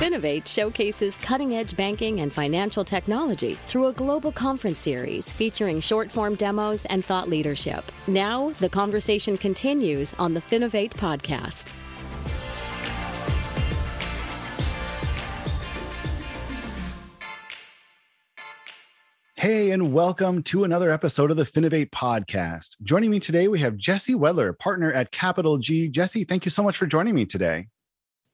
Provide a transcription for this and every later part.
Finovate showcases cutting edge banking and financial technology through a global conference series featuring short form demos and thought leadership. Now, the conversation continues on the Finovate podcast. Hey, and welcome to another episode of the Finovate podcast. Joining me today, we have Jesse Wedler, partner at Capital G. Jesse, thank you so much for joining me today.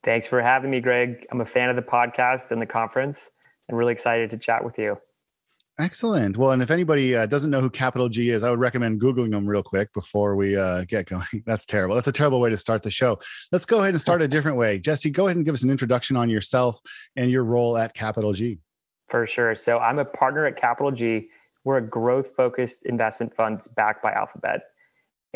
Thanks for having me, Greg. I'm a fan of the podcast and the conference and really excited to chat with you. Excellent. Well, and if anybody uh, doesn't know who Capital G is, I would recommend Googling them real quick before we uh, get going. That's terrible. That's a terrible way to start the show. Let's go ahead and start a different way. Jesse, go ahead and give us an introduction on yourself and your role at Capital G. For sure. So I'm a partner at Capital G. We're a growth focused investment fund backed by Alphabet.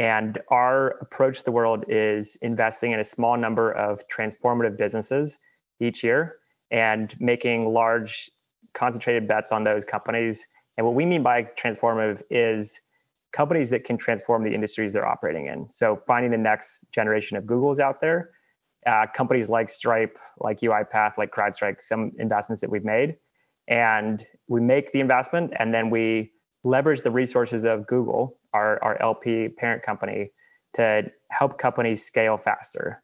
And our approach to the world is investing in a small number of transformative businesses each year and making large concentrated bets on those companies. And what we mean by transformative is companies that can transform the industries they're operating in. So finding the next generation of Googles out there, uh, companies like Stripe, like UiPath, like CrowdStrike, some investments that we've made and we make the investment and then we leverage the resources of Google, our, our LP parent company, to help companies scale faster.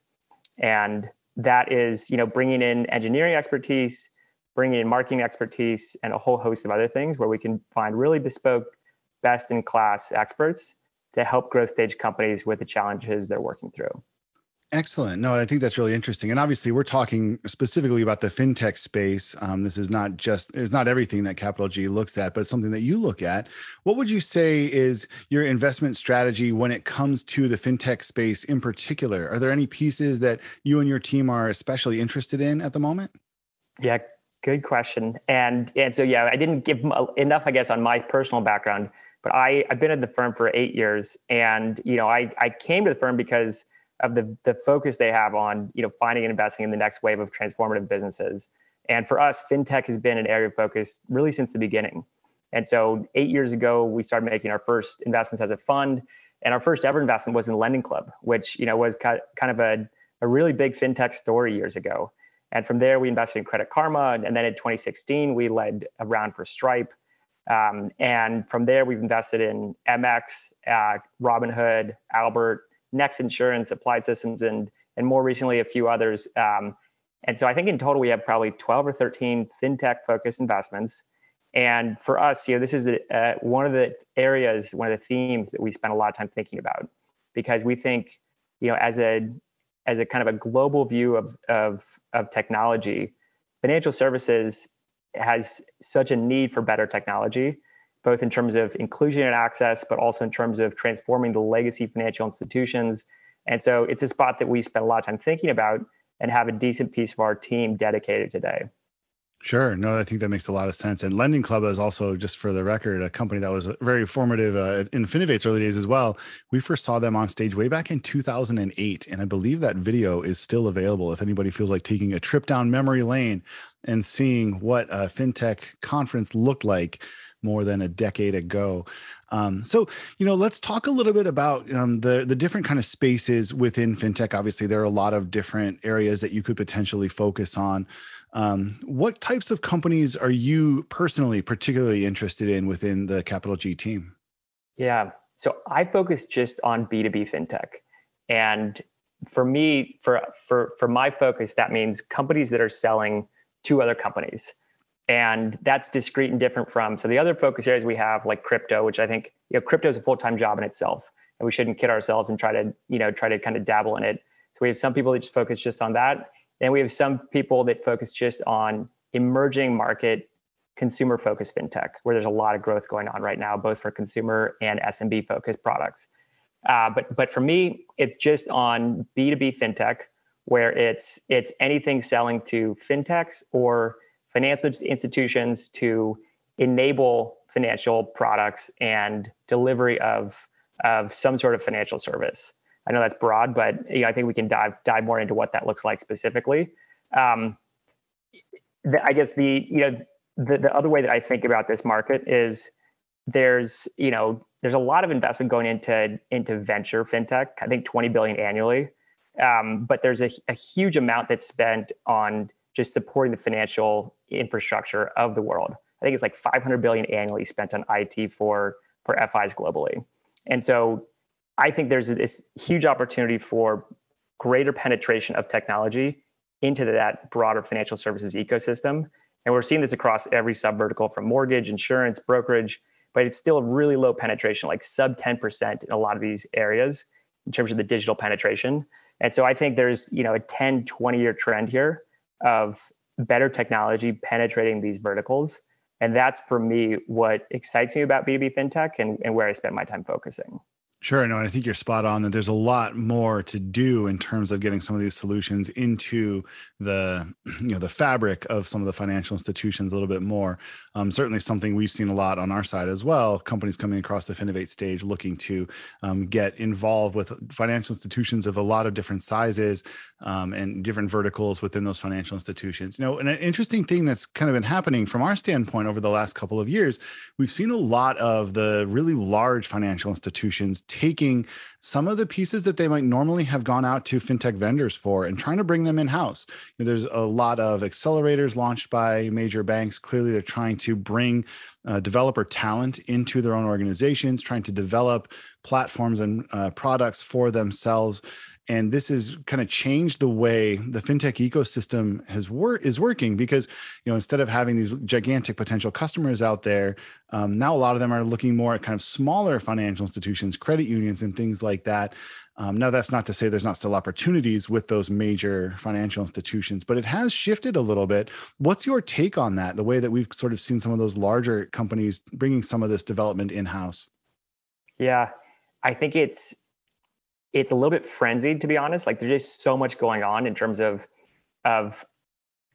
And that is, you know, bringing in engineering expertise, bringing in marketing expertise, and a whole host of other things where we can find really bespoke, best in class experts to help growth stage companies with the challenges they're working through. Excellent. No, I think that's really interesting. And obviously, we're talking specifically about the fintech space. Um, this is not just, it's not everything that Capital G looks at, but something that you look at. What would you say is your investment strategy when it comes to the fintech space in particular? Are there any pieces that you and your team are especially interested in at the moment? Yeah, good question. And, and so, yeah, I didn't give enough, I guess, on my personal background, but I, I've been at the firm for eight years. And, you know, I, I came to the firm because of the the focus they have on you know finding and investing in the next wave of transformative businesses. And for us, fintech has been an area of focus really since the beginning. And so eight years ago, we started making our first investments as a fund. And our first ever investment was in Lending Club, which you know was kind of a, a really big fintech story years ago. And from there, we invested in Credit Karma. And then in 2016, we led a round for Stripe. Um, and from there, we've invested in MX, uh, Robinhood, Albert, Next Insurance, Applied Systems, and and more recently a few others. Um, and so I think in total we have probably 12 or 13 fintech focused investments. And for us, you know, this is a, uh, one of the areas, one of the themes that we spend a lot of time thinking about, because we think, you know, as a as a kind of a global view of of of technology, financial services has such a need for better technology both in terms of inclusion and access, but also in terms of transforming the legacy financial institutions. And so it's a spot that we spend a lot of time thinking about and have a decent piece of our team dedicated today. Sure. No, I think that makes a lot of sense. And Lending Club is also, just for the record, a company that was very formative uh, in early days as well. We first saw them on stage way back in 2008. And I believe that video is still available if anybody feels like taking a trip down memory lane and seeing what a fintech conference looked like more than a decade ago. Um, so, you know, let's talk a little bit about um, the the different kind of spaces within fintech. Obviously, there are a lot of different areas that you could potentially focus on. Um, what types of companies are you personally particularly interested in within the Capital G team? Yeah, so I focus just on B two B fintech, and for me, for for for my focus, that means companies that are selling to other companies and that's discrete and different from so the other focus areas we have like crypto which i think you know crypto is a full-time job in itself and we shouldn't kid ourselves and try to you know try to kind of dabble in it. So we have some people that just focus just on that and we have some people that focus just on emerging market consumer focused fintech where there's a lot of growth going on right now both for consumer and smb focused products. Uh, but but for me it's just on b2b fintech where it's it's anything selling to fintechs or financial institutions to enable financial products and delivery of of some sort of financial service. I know that's broad, but you know, I think we can dive dive more into what that looks like specifically. Um, the, I guess the you know the, the other way that I think about this market is there's you know there's a lot of investment going into into venture fintech. I think 20 billion annually, um, but there's a, a huge amount that's spent on just supporting the financial infrastructure of the world. I think it's like 500 billion annually spent on IT for for FIs globally. And so I think there's this huge opportunity for greater penetration of technology into that broader financial services ecosystem. And we're seeing this across every subvertical from mortgage, insurance, brokerage, but it's still a really low penetration, like sub 10% in a lot of these areas in terms of the digital penetration. And so I think there's, you know, a 10, 20 year trend here of better technology penetrating these verticals. And that's for me what excites me about B2B FinTech and, and where I spend my time focusing. Sure, no, and I think you're spot on that there's a lot more to do in terms of getting some of these solutions into the you know the fabric of some of the financial institutions a little bit more. Um, certainly, something we've seen a lot on our side as well. Companies coming across the Finovate stage looking to um, get involved with financial institutions of a lot of different sizes um, and different verticals within those financial institutions. You know, and an interesting thing that's kind of been happening from our standpoint over the last couple of years, we've seen a lot of the really large financial institutions taking some of the pieces that they might normally have gone out to fintech vendors for and trying to bring them in house. You know, there's a lot of accelerators launched by major banks. Clearly, they're trying to bring uh, developer talent into their own organizations, trying to develop platforms and uh, products for themselves and this has kind of changed the way the fintech ecosystem has work is working because you know instead of having these gigantic potential customers out there um, now a lot of them are looking more at kind of smaller financial institutions credit unions and things like that. Um, now that's not to say there's not still opportunities with those major financial institutions but it has shifted a little bit. What's your take on that the way that we've sort of seen some of those larger companies bringing some of this development in house yeah i think it's it's a little bit frenzied to be honest. Like there's just so much going on in terms of of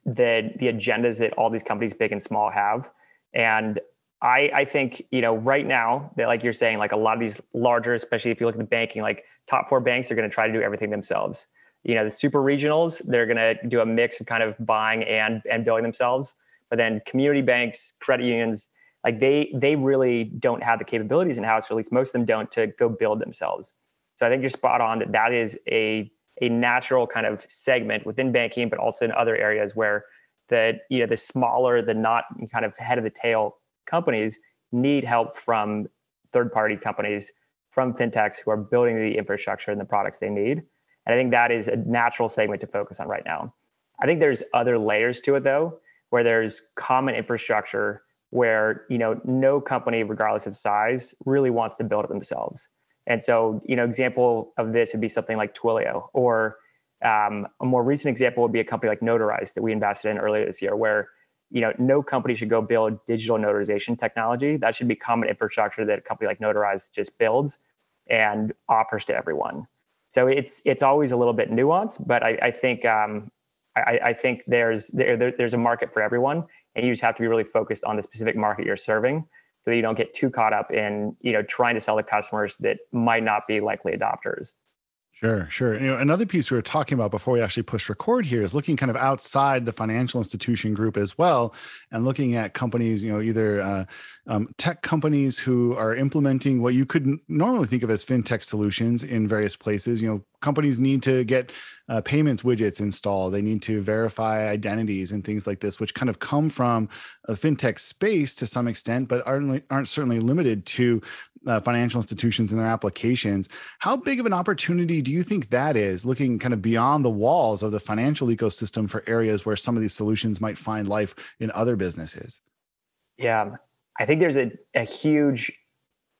the the agendas that all these companies big and small have. And i i think you know right now that like you're saying like a lot of these larger especially if you look at the banking like top four banks are going to try to do everything themselves. You know the super regionals they're going to do a mix of kind of buying and and building themselves. But then community banks credit unions like they they really don't have the capabilities in house or at least most of them don't to go build themselves so I think you're spot on that that is a a natural kind of segment within banking, but also in other areas where the you know the smaller, the not kind of head of the tail companies need help from third party companies, from fintechs who are building the infrastructure and the products they need. And I think that is a natural segment to focus on right now. I think there's other layers to it though, where there's common infrastructure where you know no company, regardless of size, really wants to build it themselves. And so, you know, example of this would be something like Twilio, or um, a more recent example would be a company like Notarize that we invested in earlier this year, where you know no company should go build digital notarization technology. That should be common infrastructure that a company like Notarize just builds and offers to everyone. So it's it's always a little bit nuanced, but I, I think um, I, I, think there's there, there's a market for everyone, and you just have to be really focused on the specific market you're serving so that you don't get too caught up in you know trying to sell to customers that might not be likely adopters Sure, sure. You know, another piece we were talking about before we actually push record here is looking kind of outside the financial institution group as well, and looking at companies. You know, either uh, um, tech companies who are implementing what you could normally think of as fintech solutions in various places. You know, companies need to get uh, payments widgets installed. They need to verify identities and things like this, which kind of come from a fintech space to some extent, but aren't aren't certainly limited to uh, financial institutions and their applications. How big of an opportunity do you think that is, looking kind of beyond the walls of the financial ecosystem for areas where some of these solutions might find life in other businesses? Yeah, I think there's a, a huge,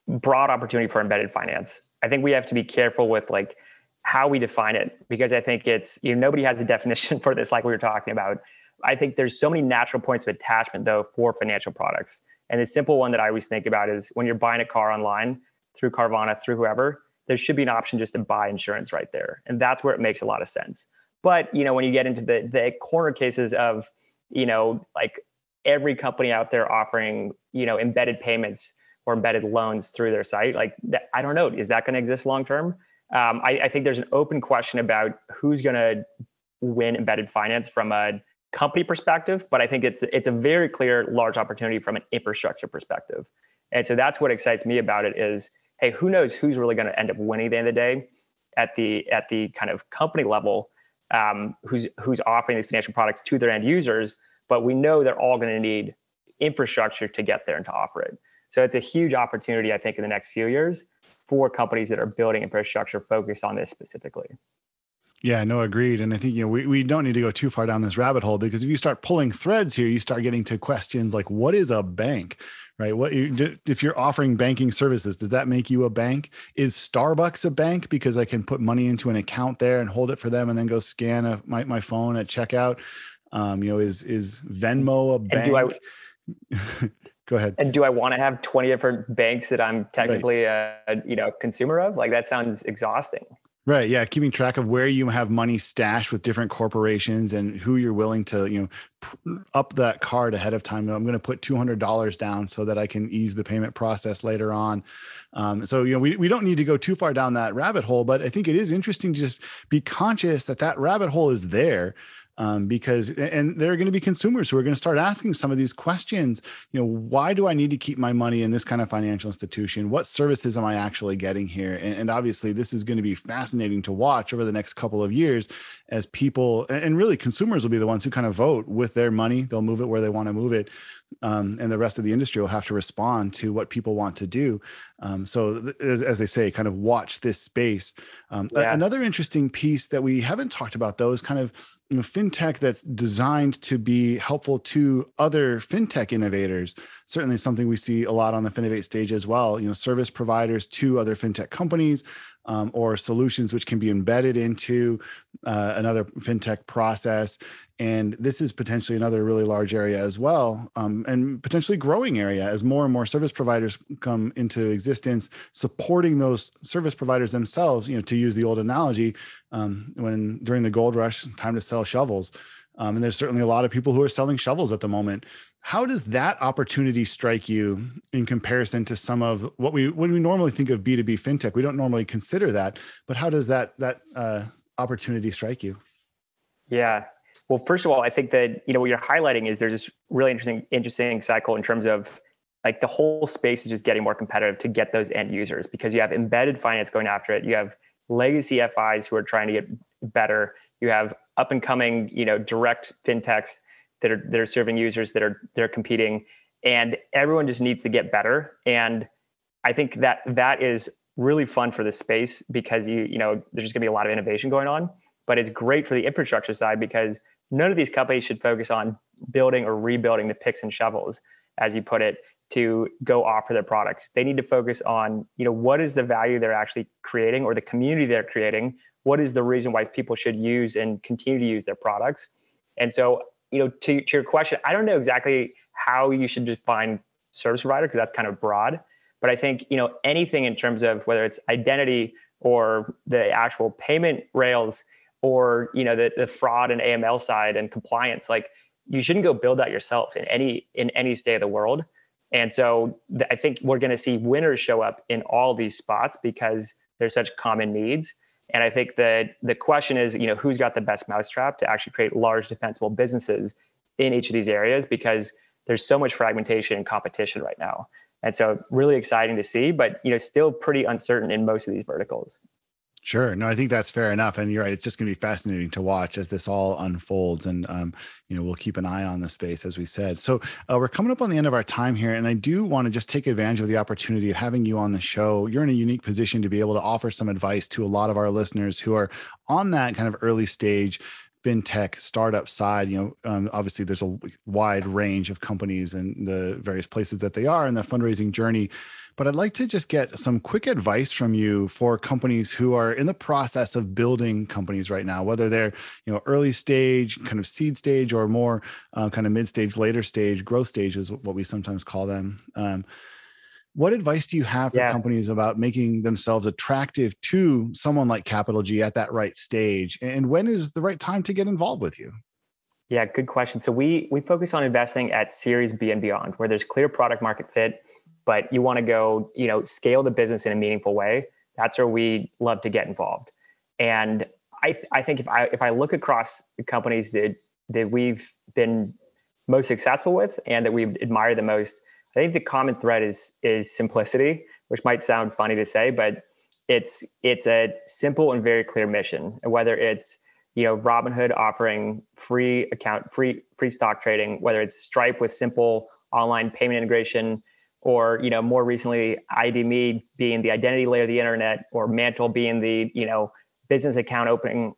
broad opportunity for embedded finance. I think we have to be careful with like how we define it because I think it's you know nobody has a definition for this like we were talking about. I think there's so many natural points of attachment though for financial products. And the simple one that I always think about is when you're buying a car online through Carvana, through whoever, there should be an option just to buy insurance right there. And that's where it makes a lot of sense. But, you know, when you get into the the corner cases of, you know, like every company out there offering, you know, embedded payments or embedded loans through their site, like that, I don't know, is that going to exist long term? Um, I, I think there's an open question about who's going to win embedded finance from a company perspective, but I think it's it's a very clear large opportunity from an infrastructure perspective. And so that's what excites me about it is, hey, who knows who's really going to end up winning at the end of the day at the at the kind of company level. um, who's who's offering these financial products to their end users, but we know they're all going to need infrastructure to get there and to operate. So it's a huge opportunity, I think, in the next few years for companies that are building infrastructure focused on this specifically. Yeah, no, agreed. And I think you know we, we don't need to go too far down this rabbit hole because if you start pulling threads here, you start getting to questions like what is a bank, right? What you, if you're offering banking services, does that make you a bank? Is Starbucks a bank because I can put money into an account there and hold it for them and then go scan a, my my phone at checkout? Um, you know, is is Venmo a bank? Go ahead. And do I want to have 20 different banks that I'm technically right. a you know consumer of? Like that sounds exhausting. Right. Yeah. Keeping track of where you have money stashed with different corporations and who you're willing to, you know, up that card ahead of time. I'm going to put $200 down so that I can ease the payment process later on. Um, so, you know, we, we don't need to go too far down that rabbit hole, but I think it is interesting to just be conscious that that rabbit hole is there um, because and there are going to be consumers who are going to start asking some of these questions you know why do i need to keep my money in this kind of financial institution what services am i actually getting here and, and obviously this is going to be fascinating to watch over the next couple of years as people and really consumers will be the ones who kind of vote with their money they'll move it where they want to move it um, and the rest of the industry will have to respond to what people want to do. Um, so, as, as, they say, kind of watch this space. Um, yeah. another interesting piece that we haven't talked about, though, is kind of you know, fintech that's designed to be helpful to other fintech innovators. Certainly, something we see a lot on the Finovate stage as well. You know, service providers to other fintech companies, um, or solutions which can be embedded into uh, another fintech process. And this is potentially another really large area as well, um, and potentially growing area as more and more service providers come into existence, supporting those service providers themselves. You know, to use the old analogy, um, when during the gold rush, time to sell shovels. Um, and there's certainly a lot of people who are selling shovels at the moment how does that opportunity strike you in comparison to some of what we when we normally think of b2b fintech we don't normally consider that but how does that that uh, opportunity strike you? Yeah. Well first of all i think that you know what you're highlighting is there's this really interesting interesting cycle in terms of like the whole space is just getting more competitive to get those end users because you have embedded finance going after it. You have legacy fis who are trying to get better. You have up and coming you know direct fintechs that are that are serving users that are they're competing, and everyone just needs to get better. And I think that that is really fun for the space because you you know there's just going to be a lot of innovation going on. But it's great for the infrastructure side because none of these companies should focus on building or rebuilding the picks and shovels, as you put it, to go offer their products. They need to focus on, you know, what is the value they're actually creating or the community they're creating? What is the reason why people should use and continue to use their products? And so you know, to, to your question, I don't know exactly how you should define service provider because that's kind of broad. But I think you know anything in terms of whether it's identity or the actual payment rails or you know the, the fraud and AML side and compliance, like you shouldn't go build that yourself in any in any state of the world. And so th- I think we're going to see winners show up in all these spots because there's such common needs. And I think that the question is, you know, who's got the best mousetrap to actually create large defensible businesses in each of these areas because there's so much fragmentation and competition right now. And so really exciting to see, but you know, still pretty uncertain in most of these verticals. Sure. No, I think that's fair enough. And you're right. It's just going to be fascinating to watch as this all unfolds. And, um, you know, we'll keep an eye on the space, as we said. So uh, we're coming up on the end of our time here. And I do want to just take advantage of the opportunity of having you on the show. You're in a unique position to be able to offer some advice to a lot of our listeners who are on that kind of early stage fintech startup side you know um, obviously there's a wide range of companies and the various places that they are in the fundraising journey but I'd like to just get some quick advice from you for companies who are in the process of building companies right now, whether they're you know early stage, kind of seed stage, or more uh, kind of mid stage, later stage, growth stage is what we sometimes call them. Um, what advice do you have for yeah. companies about making themselves attractive to someone like Capital G at that right stage? And when is the right time to get involved with you? Yeah, good question. So we we focus on investing at Series B and beyond, where there's clear product market fit but you want to go, you know, scale the business in a meaningful way. That's where we love to get involved. And I, I think if I if I look across the companies that that we've been most successful with and that we admire the most, I think the common thread is is simplicity, which might sound funny to say, but it's it's a simple and very clear mission. Whether it's you know Robinhood offering free account free free stock trading, whether it's Stripe with simple online payment integration, or you know more recently ID.me being the identity layer of the internet, or Mantl being the you know business account opening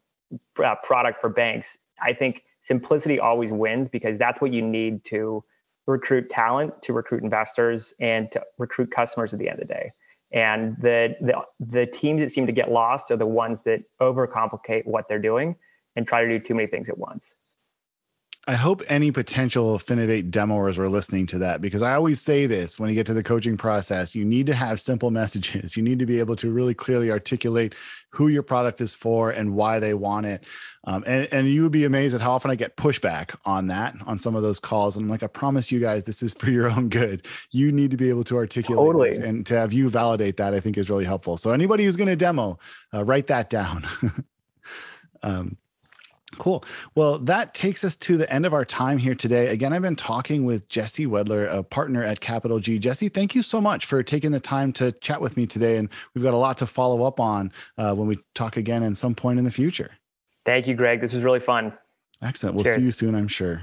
uh, product for banks. I think simplicity always wins because that's what you need to recruit talent, to recruit investors, and to recruit customers at the end of the day. And the, the the teams that seem to get lost are the ones that overcomplicate what they're doing and try to do too many things at once. I hope any potential Finovate demoers are listening to that because I always say this when you get to the coaching process, you need to have simple messages. You need to be able to really clearly articulate who your product is for and why they want it. Um, and, and you would be amazed at how often I get pushback on that on some of those calls. And I'm like, I promise you guys, this is for your own good. You need to be able to articulate totally. and to have you validate that, I think is really helpful. So anybody who's going to demo, uh, write that down. um, Cool. Well, that takes us to the end of our time here today. Again, I've been talking with Jesse Wedler, a partner at Capital G. Jesse, thank you so much for taking the time to chat with me today. And we've got a lot to follow up on uh, when we talk again at some point in the future. Thank you, Greg. This was really fun. Excellent. We'll Cheers. see you soon, I'm sure.